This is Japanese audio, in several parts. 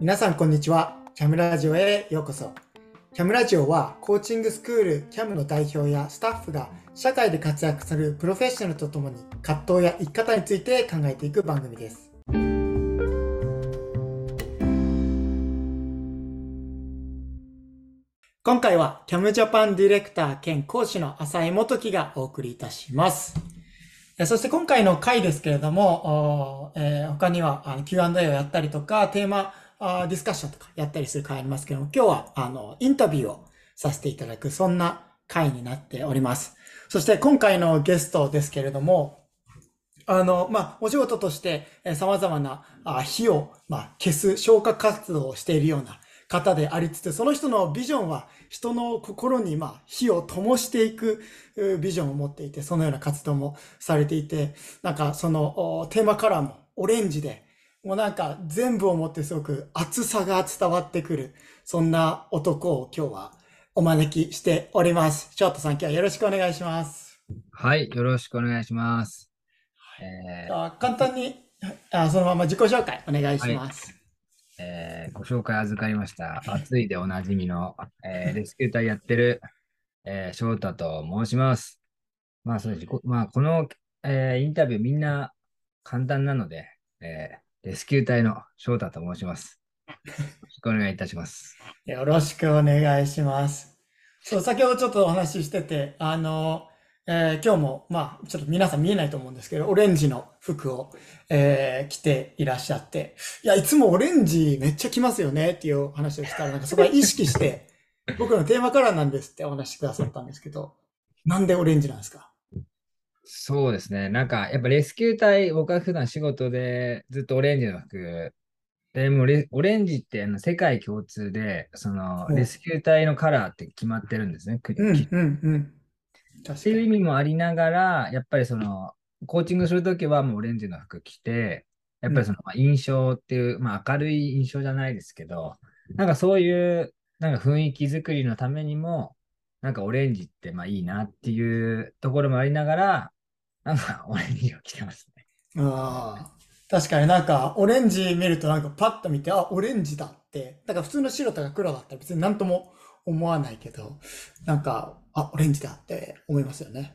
皆さんこんにちは。キャムラジオへようこそ。キャムラジオはコーチングスクールキャムの代表やスタッフが社会で活躍するプロフェッショナルとともに葛藤や生き方について考えていく番組です。今回はキャムジャパンディレクター兼講師の浅井元樹がお送りいたします。そして今回の回ですけれども、えー、他には Q&A をやったりとか、テーマディスカッションとかやったりする回ありますけども、今日はあのインタビューをさせていただく、そんな回になっております。そして今回のゲストですけれども、あの、まあ、お仕事として、え様々な火を、まあ、消す消火活動をしているような方でありつつ、その人のビジョンは人の心に、まあ、火を灯していくビジョンを持っていて、そのような活動もされていて、なんかそのテーマカラーもオレンジで、もうなんか全部をもってすごく熱さが伝わってくる、そんな男を今日はお招きしております。ショートさん、今日はよろしくお願いします。はい、よろしくお願いします。えー、簡単にあそのまま自己紹介お願いします。はいえー、ご紹介預かりました。暑いでおなじみの、えー、レスキュー隊やってる、えー、翔太と申します。まあ、そうです。まあ、この、えー、インタビューみんな簡単なので、えー、レスキュー隊の翔太と申します。よろしくお願いいたします。よろしくお願いします。そう、先ほどちょっとお話ししてて、あの、えー、今日も、まあ、ちょっと皆さん見えないと思うんですけど、オレンジの服を、えー、着ていらっしゃって、いや、いつもオレンジめっちゃ着ますよねっていう話をしたら、なんかそこは意識して、僕のテーマカラーなんですってお話してくださったんですけど、なんでオレンジなんですか？そうですね。なんか、やっぱレスキュー隊、僕は普段仕事でずっとオレンジの服、でもオレンジってあの世界共通で、そのレスキュー隊のカラーって決まってるんですね。うんうんうんっていう意味もありながら、やっぱりその、コーチングするときはもうオレンジの服着て、やっぱりその、ま印象っていう、まあ明るい印象じゃないですけど、なんかそういう、なんか雰囲気作りのためにも、なんかオレンジってまあいいなっていうところもありながら、なんかオレンジを着てますね。ああ。確かになんかオレンジ見るとなんかパッと見て、あ、オレンジだって。だから普通の白とか黒だったら別になんとも思わないけど、なんかあ、オレンジだって思いますよね。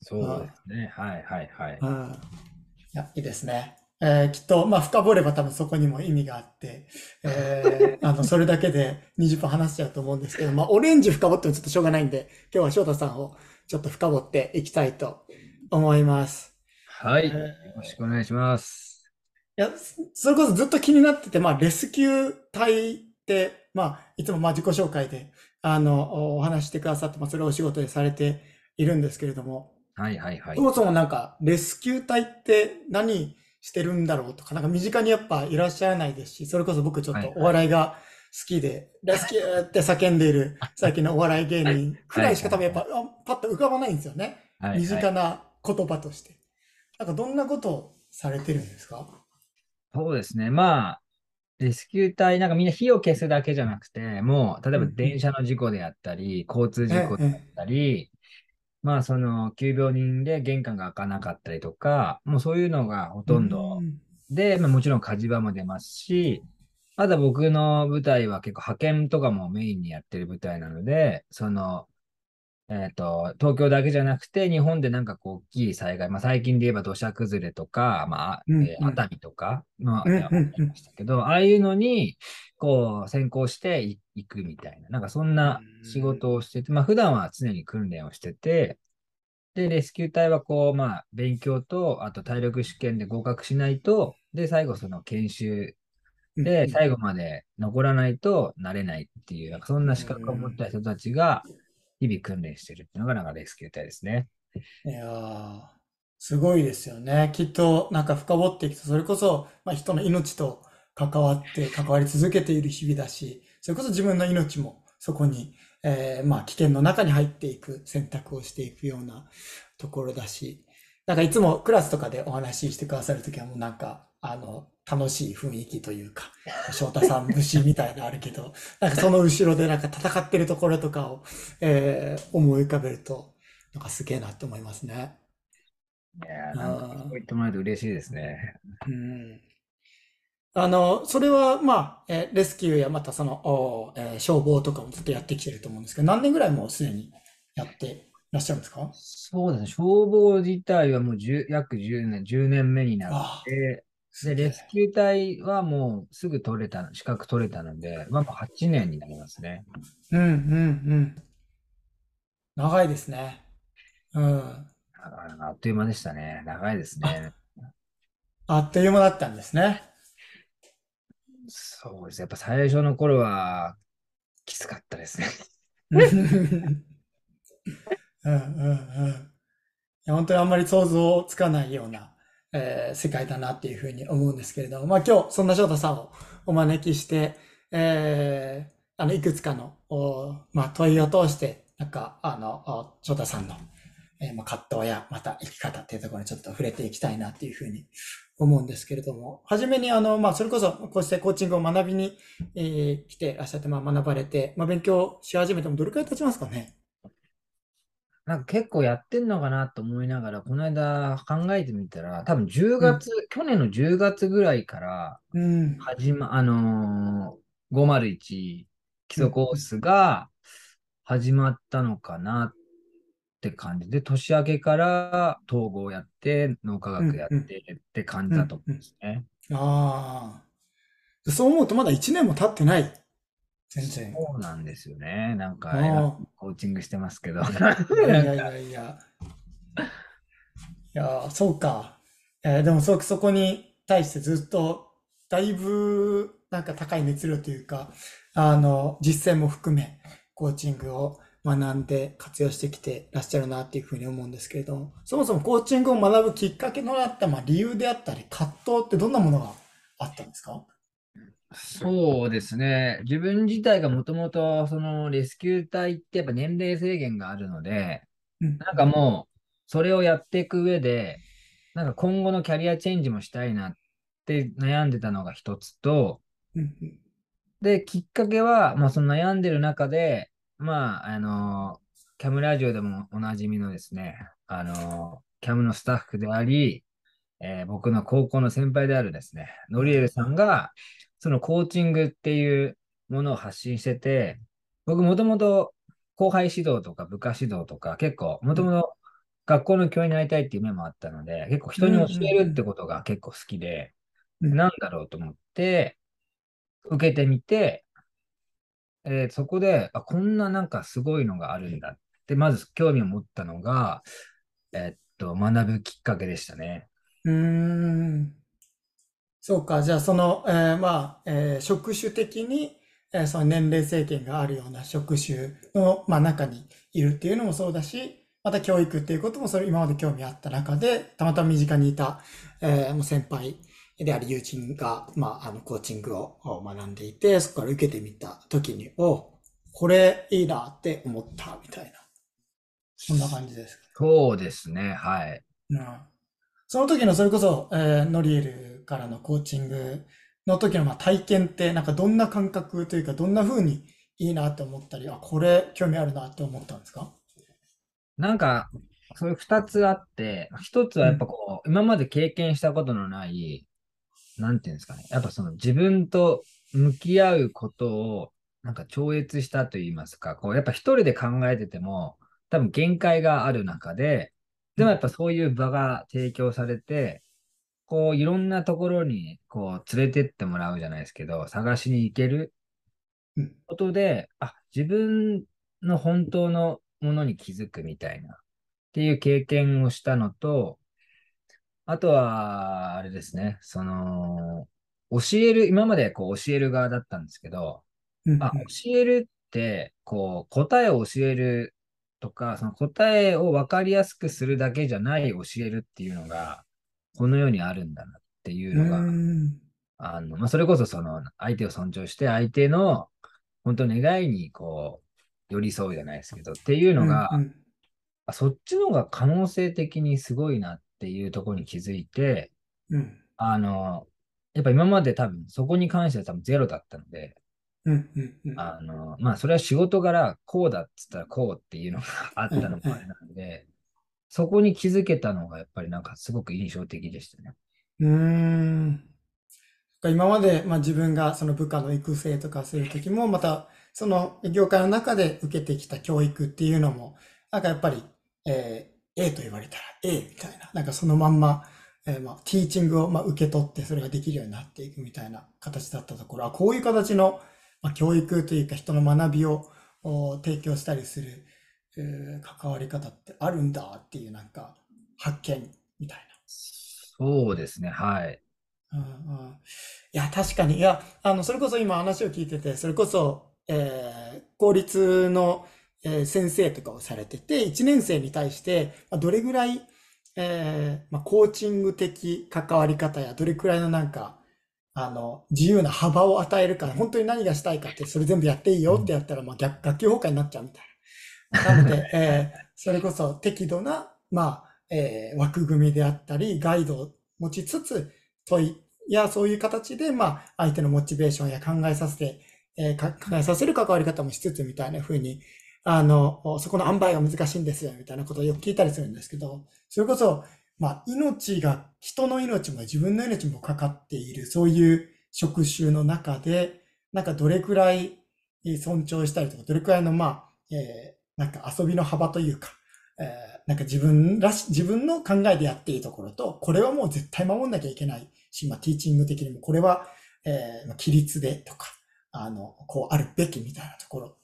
そうですね。はいはいはい。うん。いや、いいですね。えー、きっと、まあ、深掘れば多分そこにも意味があって、えー、あの、それだけで20分話しちゃうと思うんですけど、まあ、オレンジ深掘ってもちょっとしょうがないんで、今日は翔太さんをちょっと深掘っていきたいと思います。はい。えー、よろしくお願いします。いや、それこそずっと気になってて、まあ、レスキュー隊って、まあ、いつもまあ自己紹介で、あの、お話してくださって、まあ、それをお仕事でされているんですけれども、はいはいはい。そもそもなんか、レスキュー隊って何してるんだろうとか、なんか身近にやっぱいらっしゃらないですし、それこそ僕ちょっとお笑いが好きで、レスキューって叫んでいる最近のお笑い芸人くらいしか多分やっぱ、パッと浮かばないんですよね。身近な言葉として。なんかどんなことをされてるんですか？そうですね。まあ、レスキュー隊、なんかみんな火を消すだけじゃなくて、もう、例えば電車の事故であったり、交通事故であったり、まあ、その、急病人で玄関が開かなかったりとか、もうそういうのがほとんど。で、まあ、もちろん火事場も出ますし、あと僕の舞台は結構派遣とかもメインにやってる舞台なので、その、えっ、ー、と、東京だけじゃなくて、日本でなんかこう、大きい災害、まあ、最近で言えば土砂崩れとか、まあ、うんうん、えー、熱海とかの、ありましたけど、ああいうのに、こう、先行していくみたいな、なんかそんな仕事をしてて、まあ、普段は常に訓練をしてて、で、レスキュー隊はこう、まあ、勉強と、あと体力試験で合格しないと、で、最後その研修で、最後まで残らないとなれないっていう、そんな資格を持った人たちが、日々訓練してるっていうのがなんかレスキュー隊ですね。いや、すごいですよね。きっとなんか深掘っていくと、それこそ、まあ、人の命と関わって関わり続けている日々だし、それこそ自分の命もそこに、えー、まあ危険の中に入っていく選択をしていくようなところだし、なんかいつもクラスとかでお話ししてくださるときはもうなんか、あの、楽しい雰囲気というか、翔太さん虫みたいなあるけど、なんかその後ろでなんか戦ってるところとかを、えー、思い浮かべると、なんかすげえなって思いますね。いや、なんかそう言ってもらえると嬉しいですね。うん。あの、それは、まあ、えレスキューやまたその、おえー、消防とかもずっとやってきてると思うんですけど、何年ぐらいもうすでにやっていらっしゃるんですか？そうですね。消防自体はもう10約10年、10年目になって、で、レスキュー隊はもうすぐ取れた、資格取れたので、まあ、もう8年になりますね。うん、うん、うん。長いですね。うん。あっという間でしたね。長いですね。あっという間だったんですね。そうです。やっぱ最初の頃はきつかったですね。うんうんうん。本当にあんまり想像つかないような、えー、世界だなっていうふうに思うんですけれども、まあ今日そんな翔太さんをお招きして、えー、あの、いくつかの、おまあ問いを通して、なんか、あの、翔太さんの、えー、まあ葛藤やまた生き方っていうところにちょっと触れていきたいなっていうふうに思うんですけれども、はじめにあの、まあ、それこそ、こうしてコーチングを学びに、えー、来てらっしゃって、まあ、学ばれて、まあ、勉強し始めてもどれくらい経ちますかね？なんか結構やってんのかなと思いながら、この間考えてみたら、多分10月、うん、去年の10月ぐらいから、始ま、うん、あのー、501基礎コースが始まったのかなっって感じで、年明けから統合やって、脳科学やってって感じだと思うんですね。ああ。そう思うとまだ1年も経ってない。全然。そうなんですよね。なんか、コーチングしてますけど。いやいやいやいや。いや、そうか。えー、でもそ、そこに対してずっと、だいぶ、なんか高い熱量というか、あの、実践も含め、コーチングを学んで活用してきてらっしゃるなっていうふうに思うんですけれども、そもそもコーチングを学ぶきっかけのあった、まあ、理由であったり、葛藤ってどんなものがあったんですか？そうですね。自分自体がもともと、そのレスキュー隊ってやっぱ年齢制限があるので、うん、なんかもう、それをやっていく上で、なんか今後のキャリアチェンジもしたいなって悩んでたのが一つと、うん、で、きっかけは、まあその悩んでる中で、まあ、あの、キャムラジオでもおなじみのですね、あの、キャムのスタッフであり、えー、僕の高校の先輩であるですね、ノリエルさんが、そのコーチングっていうものを発信してて、僕もともと後輩指導とか部下指導とか結構、もともと学校の教員になりたいっていう夢もあったので、結構人に教えるってことが結構好きで、なんだろうと思って、受けてみて、えー、そこであ、こんななんかすごいのがあるんだって、まず興味を持ったのが、えー、っと、学ぶきっかけでしたね。うん。そうか。じゃあ、その、えー、まあ、えー、職種的に、えー、その年齢制限があるような職種の、まあ、中にいるっていうのもそうだし、また教育っていうことも、それ今まで興味あった中で、たまたま身近にいた、えー、もう先輩、である友人が、まあ、あの、コーチングを学んでいて、そこから受けてみた時に、お、これいいなって思ったみたいな。そんな感じですそうですね、はい。うん、その時のそれこそ、えー、ノリエルからのコーチングの時のまあ体験って、なんかどんな感覚というか、どんな風にいいなって思ったり、あ、これ興味あるなって思ったんですか？なんか、そういう二つあって、一つはやっぱこう、うん、今まで経験したことのない、なんていうんですかね。やっぱその自分と向き合うことを、なんか超越したと言いますか、こう、やっぱ一人で考えてても、多分限界がある中で、でもやっぱそういう場が提供されて、こう、いろんなところに、こう、連れてってもらうじゃないですけど、探しに行けることで、あ、自分の本当のものに気づくみたいな、っていう経験をしたのと、あとは、あれですね、その、教える、今までこう教える側だったんですけど、あ、教えるって、こう、答えを教えるとか、その答えを分かりやすくするだけじゃない教えるっていうのが、この世にあるんだなっていうのが、あの、まあ、それこそその、相手を尊重して、相手の、本当願いに、こう、寄り添うじゃないですけど、っていうのが、あそっちの方が可能性的にすごいなっっていうところに気づいて、うん、あの、やっぱ今まで多分そこに関しては多分ゼロだったので、うんうんうん、あの、まあそれは仕事柄こうだっつったらこうっていうのがあったのもあれなので、そこに気づけたのがやっぱりなんかすごく印象的でしたね。うーん。今まで、まあ、自分がその部下の育成とかするときも、またその業界の中で受けてきた教育っていうのも、なんかやっぱり、えー、A と言われたら A みたいな、なんかそのまんま、えー、まあ、ティーチングをまあ受け取ってそれができるようになっていくみたいな形だったところ、あ、こういう形の、まあ、教育というか人の学びを提供したりする、えー、関わり方ってあるんだっていうなんか発見みたいな。そうですね、はい。うんうん、いや、確かに。いや、あの、それこそ今話を聞いてて、それこそ、えー、公立の、えー、先生とかをされてて、1年生に対して、まあ、どれぐらい、えー、まあ、コーチング的関わり方や、どれくらいのなんか、あの、自由な幅を与えるか、本当に何がしたいかって、それ全部やっていいよってやったら、まあ、逆、学級崩壊になっちゃうみたいな。なので、えー、それこそ適度な、まあ、えー、枠組みであったり、ガイドを持ちつつ、問いやそういう形で、まあ、相手のモチベーションや考えさせて、えー、考えさせる関わり方もしつつみたいな風に、あの、そこの塩梅が難しいんですよ、みたいなことをよく聞いたりするんですけど、それこそ、まあ、命が、人の命も自分の命もかかっている、そういう職種の中で、なんかどれくらい尊重したりとか、どれくらいの、まあ、えー、なんか遊びの幅というか、えー、なんか自分らし、自分の考えでやっていいところと、これはもう絶対守んなきゃいけないし、まあ、ティーチング的にも、これは、えー、規律でとか、あの、こうあるべきみたいなところ。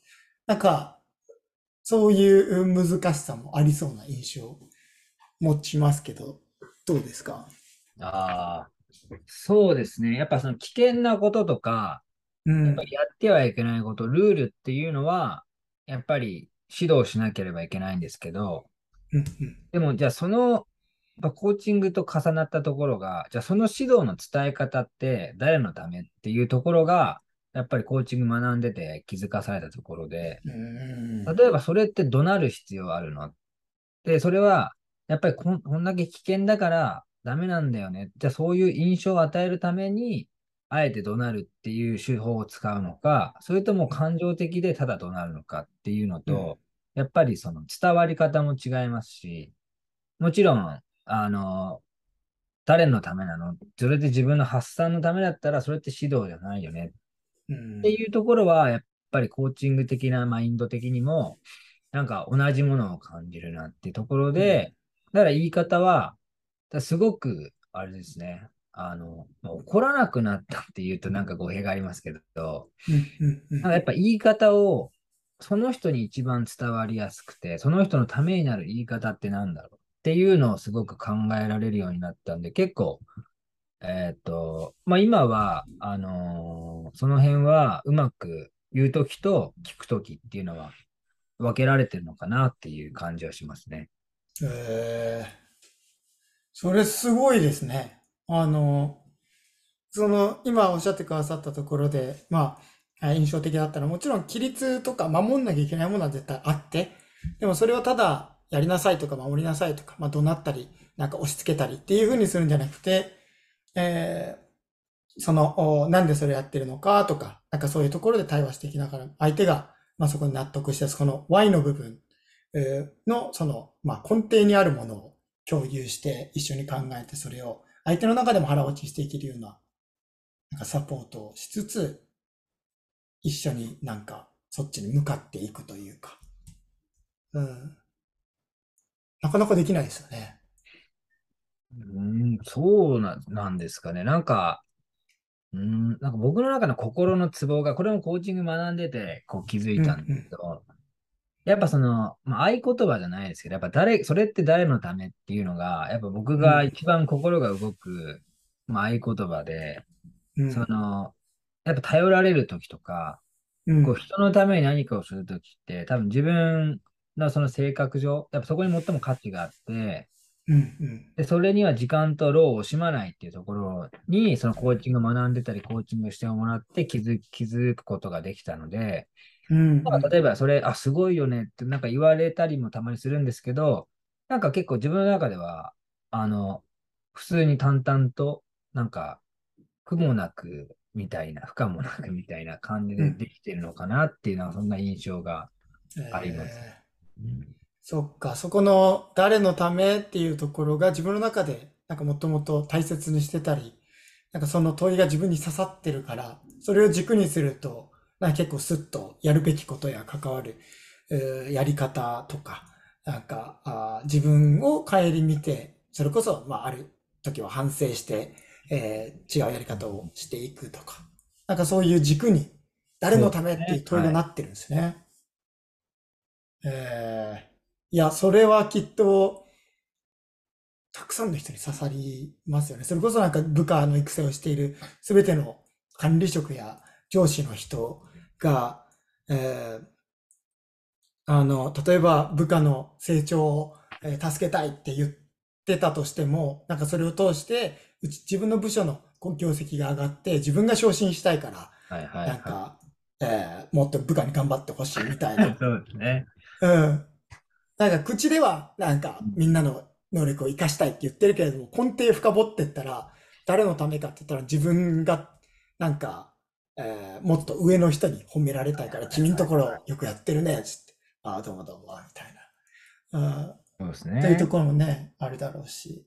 なんか、そういう難しさもありそうな印象持ちますけど、どうですか？ああ、そうですね。やっぱその危険なこととか、うん、やっぱりやってはいけないこと、ルールっていうのは、やっぱり指導しなければいけないんですけど、でもじゃあそのコーチングと重なったところが、じゃあその指導の伝え方って誰のためっていうところが、やっぱりコーチング学んでて気づかされたところで、例えばそれって怒鳴る必要あるの？で、それはやっぱりこんこんだけ危険だからダメなんだよね。じゃあそういう印象を与えるために、あえて怒鳴るっていう手法を使うのか、それとも感情的でただ怒鳴るのかっていうのと、やっぱりその伝わり方も違いますし、もちろん、あの、誰のためなの？それで自分の発散のためだったら、それって指導じゃないよね。っていうところは、やっぱりコーチング的なマインド的にも、なんか同じものを感じるなっていうところで、だから言い方は、すごく、あれですね、あの、怒らなくなったっていうとなんか語弊がありますけど、なんかやっぱ言い方をその人に一番伝わりやすくて、その人のためになる言い方って何だろうっていうのをすごく考えられるようになったんで、結構、えっ、ー、と、まあ、今は、あのー、その辺はうまく言うときと聞くときっていうのは分けられてるのかなっていう感じはしますね。えー、それすごいですね。あの、その、今おっしゃってくださったところで、まあ、印象的だったのは、もちろん規律とか守んなきゃいけないものは絶対あって、でもそれをただやりなさいとか守りなさいとか、まあ怒鳴ったり、なんか押し付けたりっていう風にするんじゃなくて、えー、その、なんでそれやってるのかとか、なんかそういうところで対話していきながら、相手が、まあそこに納得して、その Y の部分の、その、まあ根底にあるものを共有して一緒に考えて、それを相手の中でも腹落ちしていけるような、なんかサポートをしつつ、一緒になんかそっちに向かっていくというか、うん。なかなかできないですよね。うん、そうななんですかね。なんか、うん、なんか僕の中の心のツボが、これもコーチング学んでてこう気づいたんですけど、うんうん、やっぱその、まあ、合言葉じゃないですけど、やっぱ誰、それって誰のためっていうのが、やっぱ僕が一番心が動く、うん、まあ、合言葉で、うん、その、やっぱ頼られる時とか、うん、こう人のために何かをする時って、多分自分のその性格上、やっぱそこに最も価値があって、うんうん、でそれには時間と労を惜しまないっていうところに、そのコーチングを学んでたり、コーチングしてもらって気づ気づくことができたので、うん、うん、例えばそれ、あ、すごいよねってなんか言われたりもたまにするんですけど、なんか結構自分の中では、あの、普通に淡々と、なんか苦もなくみたいな、負荷もなくみたいな感じでできてるのかなっていうのは、そんな印象があります。えー。そっか、そこの誰のためっていうところが自分の中でなんかもともと大切にしてたり、なんかその問いが自分に刺さってるから、それを軸にすると、なんか結構スッとやるべきことや関わる、やり方とか、なんかあ自分を顧みて、それこそ、まあ、ある時は反省して、えー、違うやり方をしていくとか、なんかそういう軸に、誰のためっていう問いがなってるんですね。はい、えー、いや、それはきっと、たくさんの人に刺さりますよね。それこそなんか部下の育成をしているすべての管理職や上司の人が、えー、あの、例えば部下の成長を、えー、助けたいって言ってたとしても、なんかそれを通して、うち自分の部署の業績が上がって、自分が昇進したいから、はいはいはい、なんか、えー、もっと部下に頑張ってほしいみたいな。そうですね。うん。なんか口では、なんかみんなの能力を活かしたいって言ってるけれども、根底深掘ってったら、誰のためかって言ったら自分が、なんか、えー、もっと上の人に褒められたいから、君のところよくやってるね、つって。ああ、どうもどうも、みたいな。あそうですね。というところもね、あるだろうし。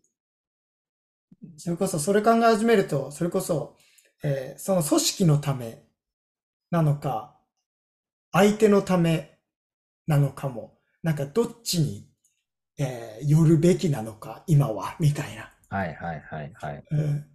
それこそ、それ考え始めると、それこそ、えー、その組織のためなのか、相手のためなのかも、なんかどっちにえー、寄るべきなのか、今は、みたいな。はいはいはいはい。うん。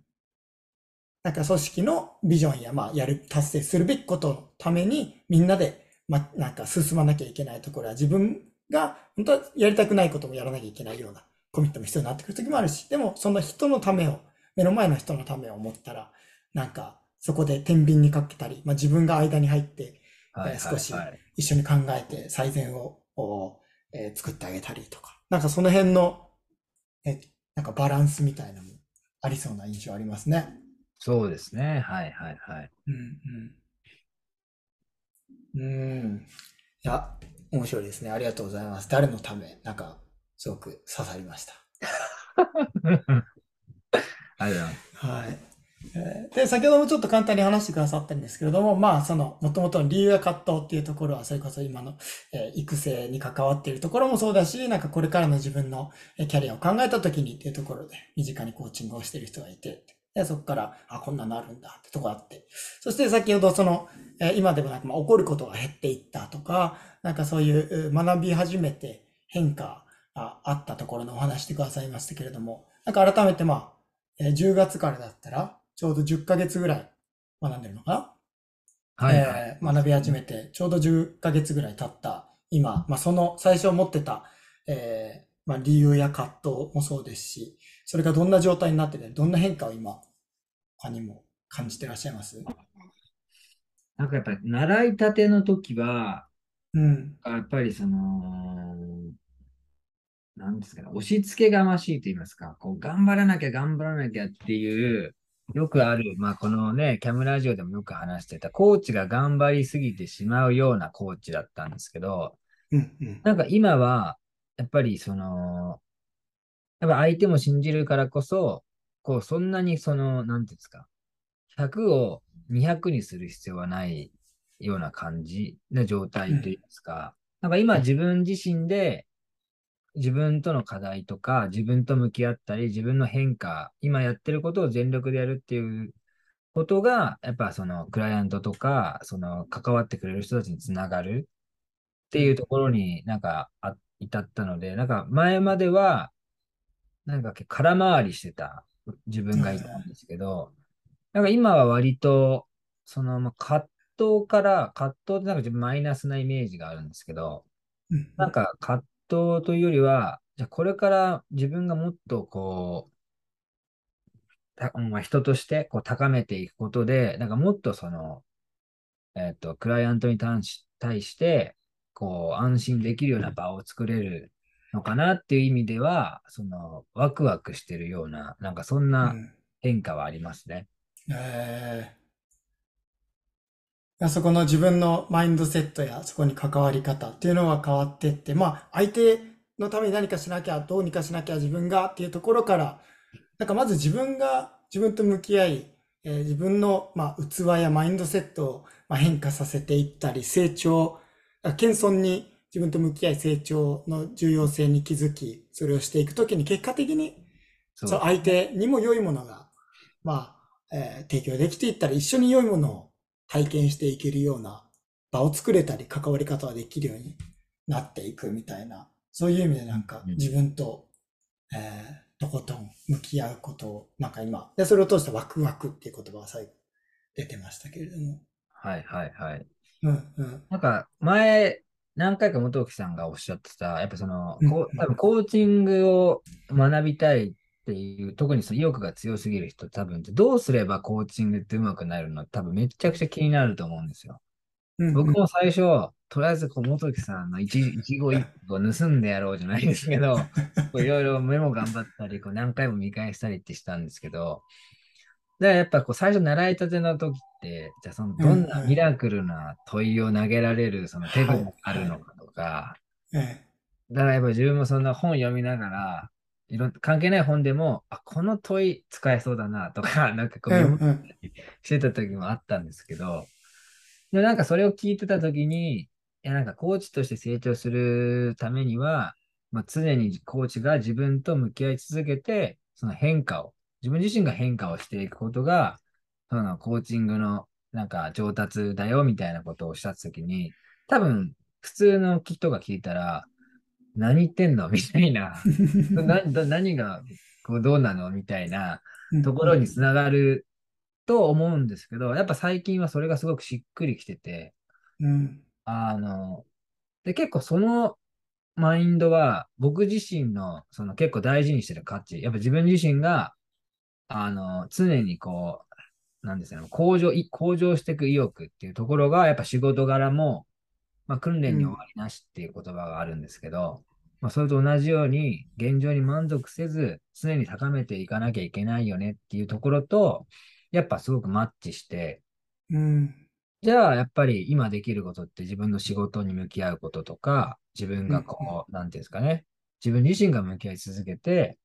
なんか組織のビジョンや、まあ、やる、達成するべきことのために、みんなで、まあ、なんか進まなきゃいけないところは、自分が、本当はやりたくないこともやらなきゃいけないようなコミットも必要になってくる時もあるし、でも、その人のためを、目の前の人のためを思ったら、なんか、そこで天秤にかけたり、まあ、自分が間に入って、はいはいはい、少し一緒に考えて最善を、えー、作ってあげたりとか。なんかその辺の、え、なんかバランスみたいなのもありそうな印象ありますね。そうですね。はいはいはい。うんうん。うん。いや、面白いですね。ありがとうございます。誰のためなんか、すごく刺さりました。ありがとうございます。はい。で、先ほどもちょっと簡単に話してくださったんですけれども、まあ、その、もともとの理由や葛藤っていうところは、それこそ今の、えー、育成に関わっているところもそうだし、なんかこれからの自分のキャリアを考えた時にっていうところで、身近にコーチングをしている人がいて、で、そこから、あ、こんなのあるんだってとこあって。そして先ほどその、えー、今でもなんか、まあ、起こることが減っていったとか、なんかそういう学び始めて変化があったところのお話してくださいましたけれども、なんか改めてまあ、えー、10月からだったら、ちょうど10ヶ月ぐらい学んでるのかな？はい、はい、えー、学び始めて、ちょうど10ヶ月ぐらい経った今、まあ、その最初持ってた、えー、まあ、理由や葛藤もそうですし、それがどんな状態になってて、どんな変化を今、他にも感じてらっしゃいます？なんかやっぱり習いたての時は、うん、やっぱりその、なんですかね、押し付けがましいと言いますか、こう頑張らなきゃ頑張らなきゃっていう、よくある、まあ、このね、キャムラジオでもよく話してた、コーチが頑張りすぎてしまうようなコーチだったんですけど、うんうん、なんか今は、やっぱりその、やっぱ相手も信じるからこそ、こう、そんなにその、なんていうんですか、100を200にする必要はないような感じの状態といいますか、うん、なんか今自分自身で、自分との課題とか、自分と向き合ったり、自分の変化、今やってることを全力でやるっていうことが、やっぱそのクライアントとか、その関わってくれる人たちにつながるっていうところになんかあ至ったので、なんか前までは、なんか空回りしてた自分がいたんですけど、なんか今は割と、その、ま葛藤から、葛藤ってなんか自分マイナスなイメージがあるんですけど、なんか葛というよりは、じゃこれから自分がもっとこう、まあ、人としてこう高めていくことで、なんかもっとその、えっ、と、クライアントに対し対して、こう、安心できるような場を作れるのかなっていう意味では、その、ワクワクしてるような、なんかそんな変化はありますね。うん、えーそこの自分のマインドセットやそこに関わり方っていうのが変わっていって、まあ相手のために何かしなきゃ、どうにかしなきゃ自分がっていうところから、なんかまず自分が自分と向き合い、えー、自分の、まあ、器やマインドセットを、まあ、変化させていったり、成長、謙遜に自分と向き合い成長の重要性に気づき、それをしていくときに結果的に、その相手にも良いものが、まあ、えー、提供できていったら一緒に良いものを体験していけるような場を作れたり関わり方ができるようになっていくみたいな、そういう意味でなんか自分と、えー、とことん向き合うことを、なんか今、で、それを通してワクワクっていう言葉が最後出てましたけれども。はいはいはい。うんうん。なんか前、何回か元木さんがおっしゃってた、やっぱその、こう多分コーチングを学びたいっていう、特にその意欲が強すぎる人、多分どうすればコーチングってうまくなるの多分めちゃくちゃ気になると思うんですよ。僕も最初、とりあえずこう元木さんの一 一語一語盗んでやろうじゃないですけど、いろいろメモ頑張ったり、こう何回も見返したりってしたんですけど、だからやっぱこう最初習いたての時って、じゃあそのどんなミラクルな問いを投げられるその手があるのかとか、だからやっぱ自分もそんな本読みながら、いろ関係ない本でも、あ、この問い使えそうだなとか、なんかこう読むしてた時もあったんですけど、でなんかそれを聞いてた時に、いやなんかコーチとして成長するためには、まあ、常にコーチが自分と向き合い続けて、その変化を自分自身が変化をしていくことが、そのコーチングのなんか上達だよみたいなことをおっしゃったときに、多分普通の人が聞いたら、何言ってんのみたいな。何、何がこうどうなのみたいなところにつながると思うんですけど、やっぱ最近はそれがすごくしっくりきてて、うん、あの、で、結構そのマインドは僕自身のその結構大事にしてる価値、やっぱ自分自身があの、常にこう、なんですね、向上、向上していく意欲っていうところが、やっぱ仕事柄も、まあ、訓練に終わりなしっていう言葉があるんですけど、うん、まあ、それと同じように、現状に満足せず、常に高めていかなきゃいけないよねっていうところと、やっぱすごくマッチして、うん、じゃあ、やっぱり今できることって自分の仕事に向き合うこととか、自分がこう、うん、なんていうんですかね、自分自身が向き合い続けて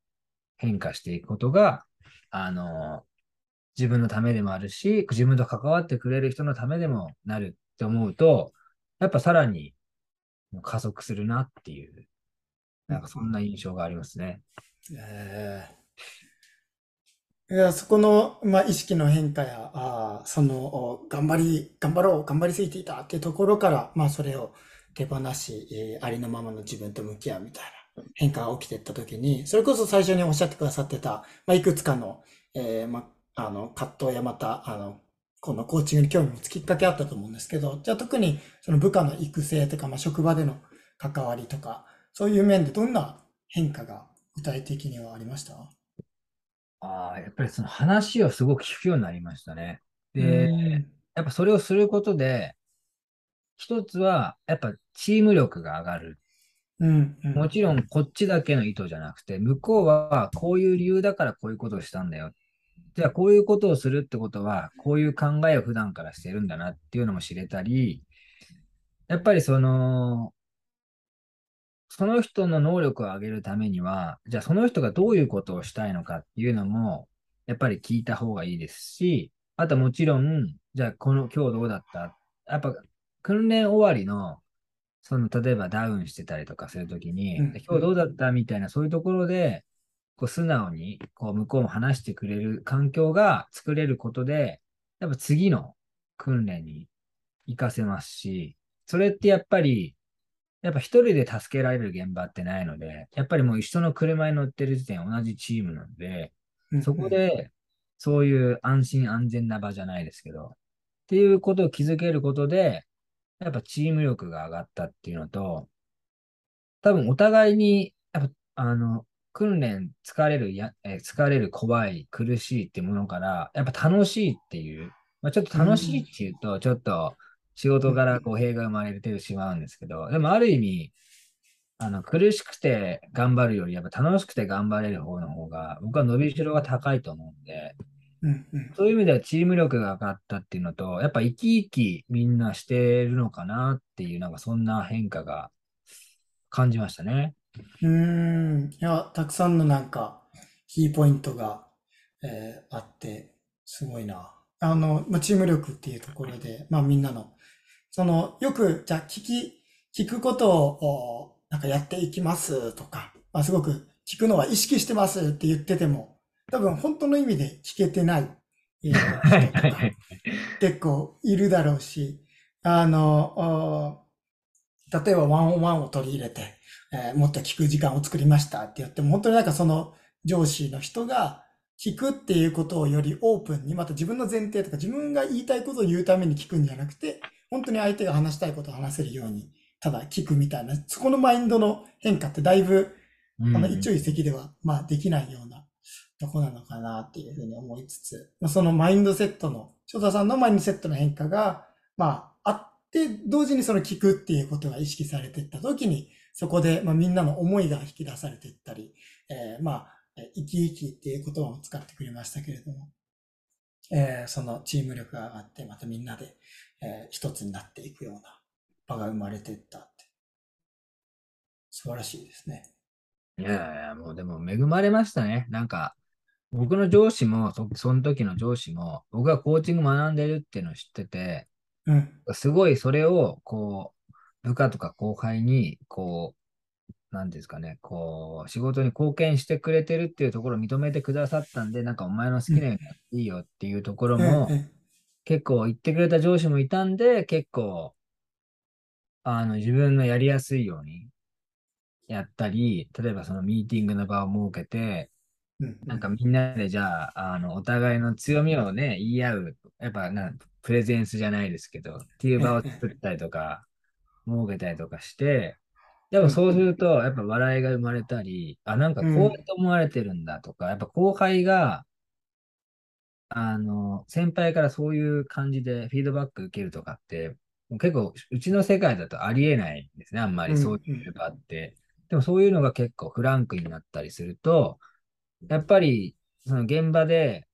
変化していくことが、あの、自分のためでもあるし、自分と関わってくれる人のためでもなるって思うと、やっぱさらに加速するなっていう、なんかそんな印象がありますね。えー、いやそこの、まあ、意識の変化や、あその、頑張り、頑張ろう、頑張りすぎていたっていうところから、まあ、それを手放し、えー、ありのままの自分と向き合うみたいな。変化が起きていったときに、それこそ最初におっしゃってくださってた、まあ、いくつかの、えー、まあ、あの、葛藤やまた、あの、このコーチングに興味を持つきっかけあったと思うんですけど、じゃあ特にその部下の育成とか、まあ、職場での関わりとか、そういう面でどんな変化が具体的にはありました？ああ、やっぱりその話をすごく聞くようになりましたね。で、やっぱそれをすることで、一つは、やっぱチーム力が上がるうんうん、もちろんこっちだけの意図じゃなくて、向こうはこういう理由だからこういうことをしたんだよ。じゃあこういうことをするってことは、こういう考えを普段からしてるんだなっていうのも知れたり、やっぱりその、その人の能力を上げるためには、じゃあその人がどういうことをしたいのかっていうのも、やっぱり聞いた方がいいですし、あともちろん、じゃあこの今日どうだった？やっぱ訓練終わりのその、例えばダウンしてたりとかするときに、うん、今日どうだった？みたいな、そういうところで、こう素直に、こう向こうも話してくれる環境が作れることで、やっぱ次の訓練に活かせますし、それってやっぱり、やっぱ一人で助けられる現場ってないので、やっぱりもう一緒の車に乗ってる時点同じチームなので、そこで、そういう安心安全な場じゃないですけど、っていうことを気づけることで、やっぱチーム力が上がったっていうのと、多分お互いに、やっぱ、あの、訓練疲れるや、え疲れる、怖い、苦しいっていうものから、やっぱ楽しいっていう、まあ、ちょっと楽しいっていうと、ちょっと仕事柄語弊が生まれてしまうんですけど、でもある意味、あの、苦しくて頑張るより、やっぱ楽しくて頑張れる方の方が、僕は伸びしろが高いと思うんで、うんうん、そういう意味ではチーム力が上がったっていうのと、やっぱ生き生きみんなしてるのかなっていう、なんかそんな変化が感じましたね。うん。いや、たくさんのなんか、キーポイントが、えー、あって、すごいな。あの、まあ、チーム力っていうところで、まあみんなの、その、よく、じゃあ聞き、聞くことを、なんかやっていきますとか、まあ、すごく聞くのは意識してますって言ってても、多分本当の意味で聞けてない人とか結構いるだろうし、あの、例えばワンオンワンを取り入れて、えー、もっと聞く時間を作りましたって言っても、本当になんかその上司の人が聞くっていうことをよりオープンに、また自分の前提とか自分が言いたいことを言うために聞くんじゃなくて、本当に相手が話したいことを話せるように、ただ聞くみたいな、そこのマインドの変化ってだいぶ、この一朝一夕では、まあできないようなとこなのかなっていうふうに思いつつ、そのマインドセットの、翔太さんのマインドセットの変化が、まあ、あって、同時にその聞くっていうことが意識されていったときに、そこで、まあ、みんなの思いが引き出されていったり、えー、まあ、生き生きっていう言葉を使ってくれましたけれども、えー、そのチーム力が上がって、またみんなで、えー、一つになっていくような場が生まれていったって。素晴らしいですね。いやいや、もうでも恵まれましたね。なんか、僕の上司も、そその時の上司も、僕がコーチング学んでるっていうのを知ってて、うん、すごいそれを、こう、部下とか後輩に、こう、なんですかね、こう、仕事に貢献してくれてるっていうところを認めてくださったんで、なんかお前の好きなようにやっていいよっていうところも、結構言ってくれた上司もいたんで、結構、あの、自分のやりやすいようにやったり、例えばそのミーティングの場を設けて、なんかみんなでじゃあ、あの、お互いの強みをね、言い合う、やっぱな、プレゼンスじゃないですけど、っていう場を作ったりとか、設けたりとかして、でもそうすると、やっぱ笑いが生まれたり、あ、なんかこうやって思われてるんだとか、やっぱ後輩が、あの、先輩からそういう感じでフィードバック受けるとかって、結構、うちの世界だとありえないんですね、あんまりそういう場って。でもそういうのが結構フランクになったりすると、やっぱり、その現場で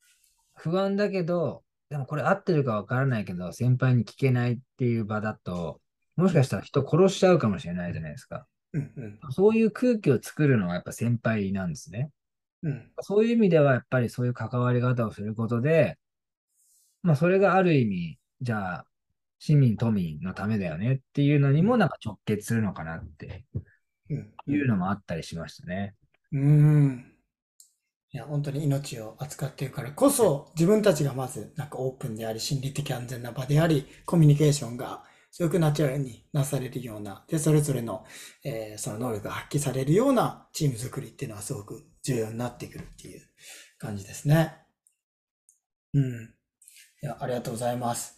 不安だけど、でもこれ合ってるかわからないけど、先輩に聞けないっていう場だと、もしかしたら人殺しちゃうかもしれないじゃないですか。うんうん、そういう空気を作るのはやっぱ先輩なんですね。うん、そういう意味ではやっぱりそういう関わり方をすることで、まあそれがある意味、じゃあ市民、都民のためだよねっていうのにもなんか直結するのかなっていうのもあったりしましたね。うん。いや、本当に命を扱っているからこそ、自分たちがまず、なんかオープンであり、心理的安全な場であり、コミュニケーションが、すごくナチュラルになされるような、で、それぞれの、えー、その能力が発揮されるようなチーム作りっていうのはすごく重要になってくるっていう感じですね。うん。いや、ありがとうございます。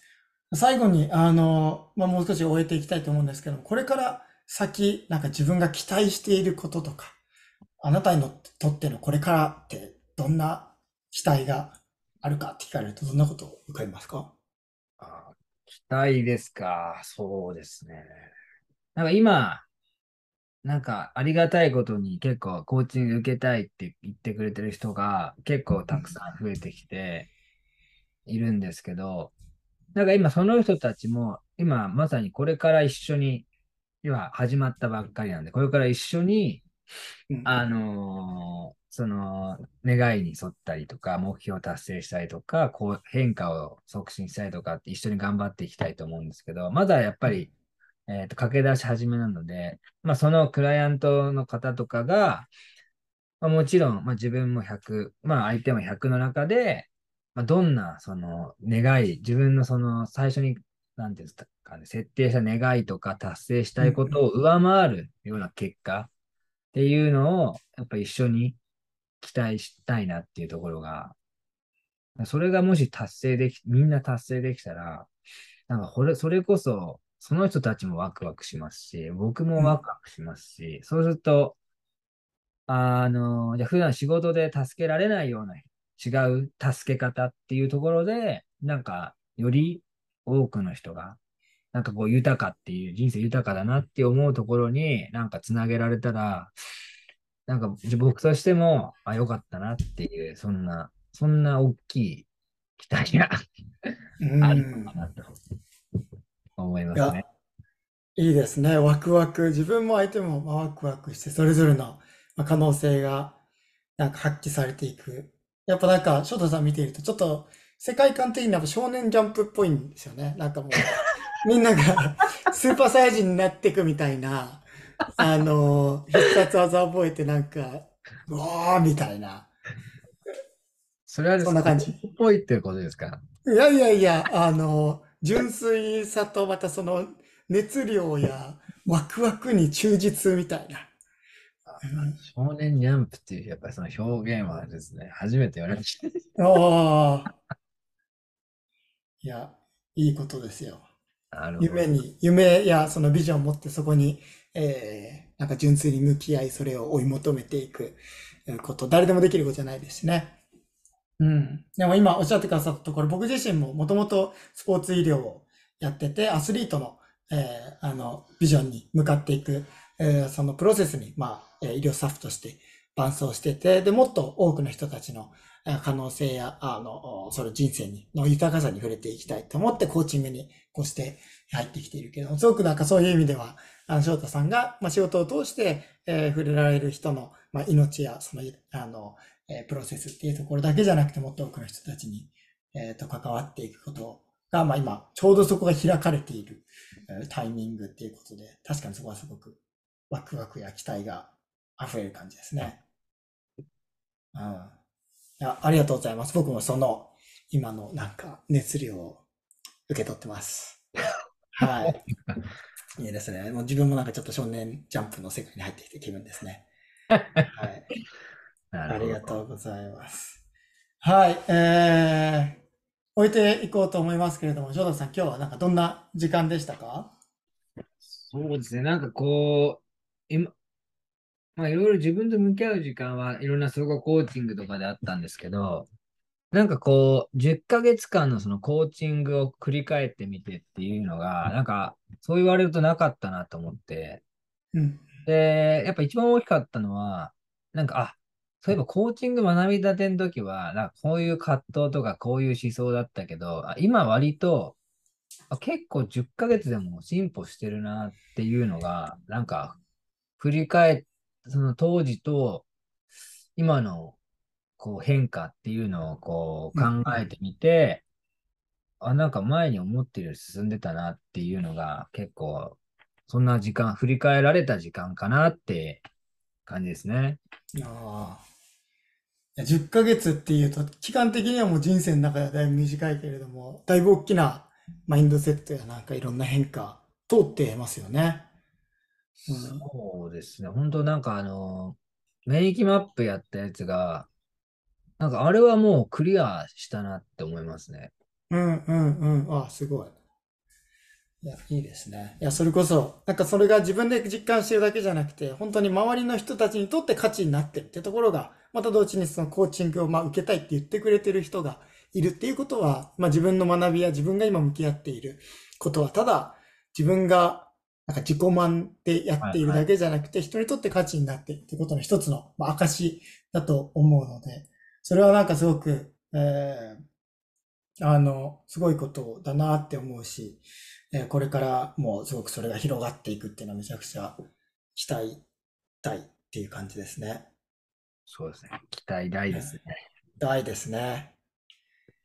最後に、あの、まあ、もう少し終えていきたいと思うんですけども、これから先、なんか自分が期待していることとか、あなたにとってのこれからってどんな期待があるかって聞かれるとどんなことを浮かびますか？期待ですか？そうですね。なんか今、なんかありがたいことに結構コーチング受けたいって言ってくれてる人が結構たくさん増えてきているんですけど、なんか今その人たちも今まさにこれから一緒に、今始まったばっかりなんで、これから一緒にあのー、その願いに沿ったりとか、目標を達成したりとか、こう変化を促進したりとかって一緒に頑張っていきたいと思うんですけど、まだやっぱり、えっ、ー、と、駆け出し始めなので、まあ、そのクライアントの方とかが、まあ、もちろん、まあ、自分も100、まあ、相手も100の中で、まあ、どんな、その、願い、自分のその、最初に、なんていうんですかね、設定した願いとか達成したいことを上回るような結果、っていうのを、やっぱ一緒に期待したいなっていうところが、それがもし達成でき、みんな達成できたら、なんかこれ、それこそ、その人たちもワクワクしますし、僕もワクワクしますし、うん、そうすると、あの、じゃ普段仕事で助けられないような違う助け方っていうところで、なんか、より多くの人がなんかこう豊かっていう、人生豊かだなって思うところになんかつなげられたら、なんか僕としても、あ、よかったなっていう、そんな、そんな大きい期待が あるのかなと思いますね。いいですね。ワクワク。自分も相手もワクワクして、それぞれの可能性がなんか発揮されていく。やっぱなんか、翔太さん見ていると、ちょっと世界観的には少年ジャンプっぽいんですよね。なんかもう みんなが スーパーサイジになっていくみたいな、あの、必殺技覚えてなんか、うわーみたいな。それはですそんな感じ。っぽいってことですか？いやいやいや、あの、純粋さとまたその熱量やワクワクに忠実みたいな。少年ジャンプっていう、やっぱりその表現はですね、初めて言われました。ああ。いや、いいことですよ。夢に、夢やそのビジョンを持ってそこに、えー、なんか純粋に向き合い、それを追い求めていくこと、誰でもできることじゃないですしね。うん。でも今おっしゃってくださったところ、僕自身ももともとスポーツ医療をやってて、アスリートの、えーあの、ビジョンに向かっていく、えーそのプロセスに、まあ、医療スタッフとして伴走してて、で、もっと多くの人たちの可能性や、あの、その人生に、の豊かさに触れていきたいと思ってコーチングにこうして入ってきているけど、すごくなんかそういう意味では、あの、翔太さんが、まあ、仕事を通して、えー触れられる人の、まあ、命や、その、あの、えープロセスっていうところだけじゃなくて、もっと多くの人たちに、えっ、と、関わっていくことが、まあ、今、ちょうどそこが開かれている、えータイミングっていうことで、確かにそこはすごくワクワクや期待が溢れる感じですね。うん。いや、ありがとうございます。僕もその、今のなんか熱量を受け取ってます。はい。いいですね。もう自分もなんかちょっと少年ジャンプの世界に入ってきて気分ですね。はい。ありがとうございます。はい。えー、置いていこうと思いますけれども、ジョーダンさん、今日はなんかどんな時間でしたか？そうですね。なんかこう、今、まあいろいろ自分と向き合う時間はいろんな総合コーチングとかであったんですけど、なんかこう、10ヶ月間のそのコーチングを繰り返ってみてっていうのが、なんかそう言われるとなかったなと思って、うん。で、やっぱ一番大きかったのは、なんか、あ、そういえばコーチング学びたての時は、なんかこういう葛藤とかこういう思想だったけど、あ今割と、あ結構10ヶ月でも進歩してるなっていうのが、なんか、振り返っ、その当時と今のこう変化っていうのをこう考えてみて、あ、なんか前に思ってるより進んでたなっていうのが結構、そんな時間、振り返られた時間かなって感じですね。ああ。いや10ヶ月っていうと、期間的にはもう人生の中ではだいぶ短いけれども、だいぶ大きなマインドセットやなんかいろんな変化通ってますよね。うんそうですね。本当なんかあの、免疫マップやったやつが、なんかあれはもうクリアしたなって思いますね。うんうんうん。あ、すごい。いや、いいですね。いや、それこそ、なんかそれが自分で実感してるだけじゃなくて、本当に周りの人たちにとって価値になってるってところが、また同時にそのコーチングをまあ受けたいって言ってくれてる人がいるっていうことは、まあ自分の学びや自分が今向き合っていることは、ただ自分がなんか自己満でやっているだけじゃなくて、人にとって価値になっているってことの一つの、まあ、証だと思うので、それはなんかすごく、えーあの、すごいことだなって思うし、えーこれからもうすごくそれが広がっていくっていうのはめちゃくちゃ期待大っていう感じですね。そうですね。期待大ですね。大ですね。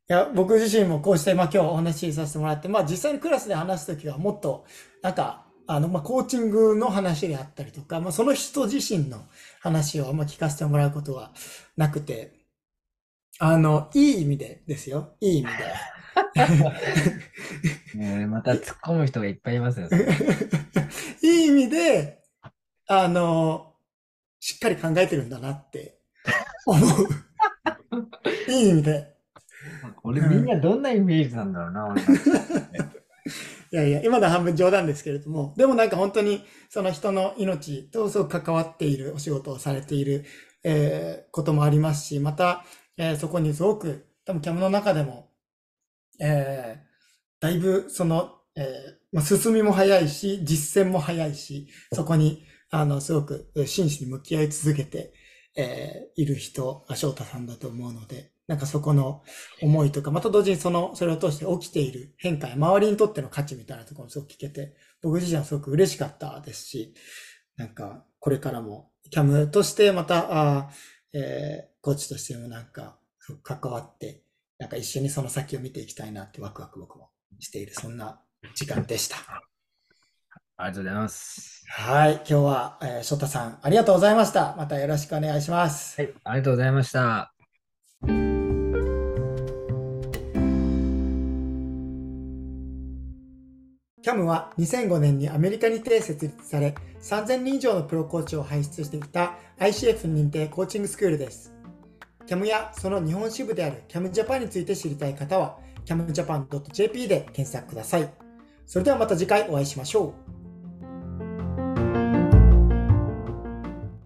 いや、僕自身もこうして、まあ今日お話しさせてもらって、まあ実際にクラスで話すときはもっと、なんか、あの、まあコーチングの話であったりとか、まあその人自身の話をあんま聞かせてもらうことはなくて、あの、いい意味でですよ。いい意味ねえまた突っ込む人がいっぱいいますよ。で。いい意味で、あの、しっかり考えてるんだなって思う。いい意味で。俺みんなどんなイメージなんだろうな、俺 いやいや、今のは半分冗談ですけれども、でもなんか本当にその人の命とすごく関わっているお仕事をされている、えーこともありますし、また、えーそこにすごく、多分キャムの中でも、えーだいぶその、えーまあ、進みも早いし、実践も早いし、そこに、あの、すごく真摯に向き合い続けて、えーいる人が翔太さんだと思うので、なんかそこの思いとか、また同時にその、それを通して起きている変化や周りにとっての価値みたいなところもすごく聞けて、僕自身はすごく嬉しかったですし、なんか、これからも、キャムとしてまた、あえーコーチとしてもなんか、関わって、なんか一緒にその先を見ていきたいなってワクワク僕もしている、そんな時間でした。ありがとうございます。はい。今日は、えー、翔太さん、ありがとうございました。またよろしくお願いします。はい。ありがとうございました。CAM は2005年にアメリカにて設立され、3000人以上のプロコーチを輩出してきた ICF 認定コーチングスクールです。キャムやその日本支部である CAM ジャパンについて知りたい方は、camjapan.jp で検索ください。それではまた次回お会いしましょう。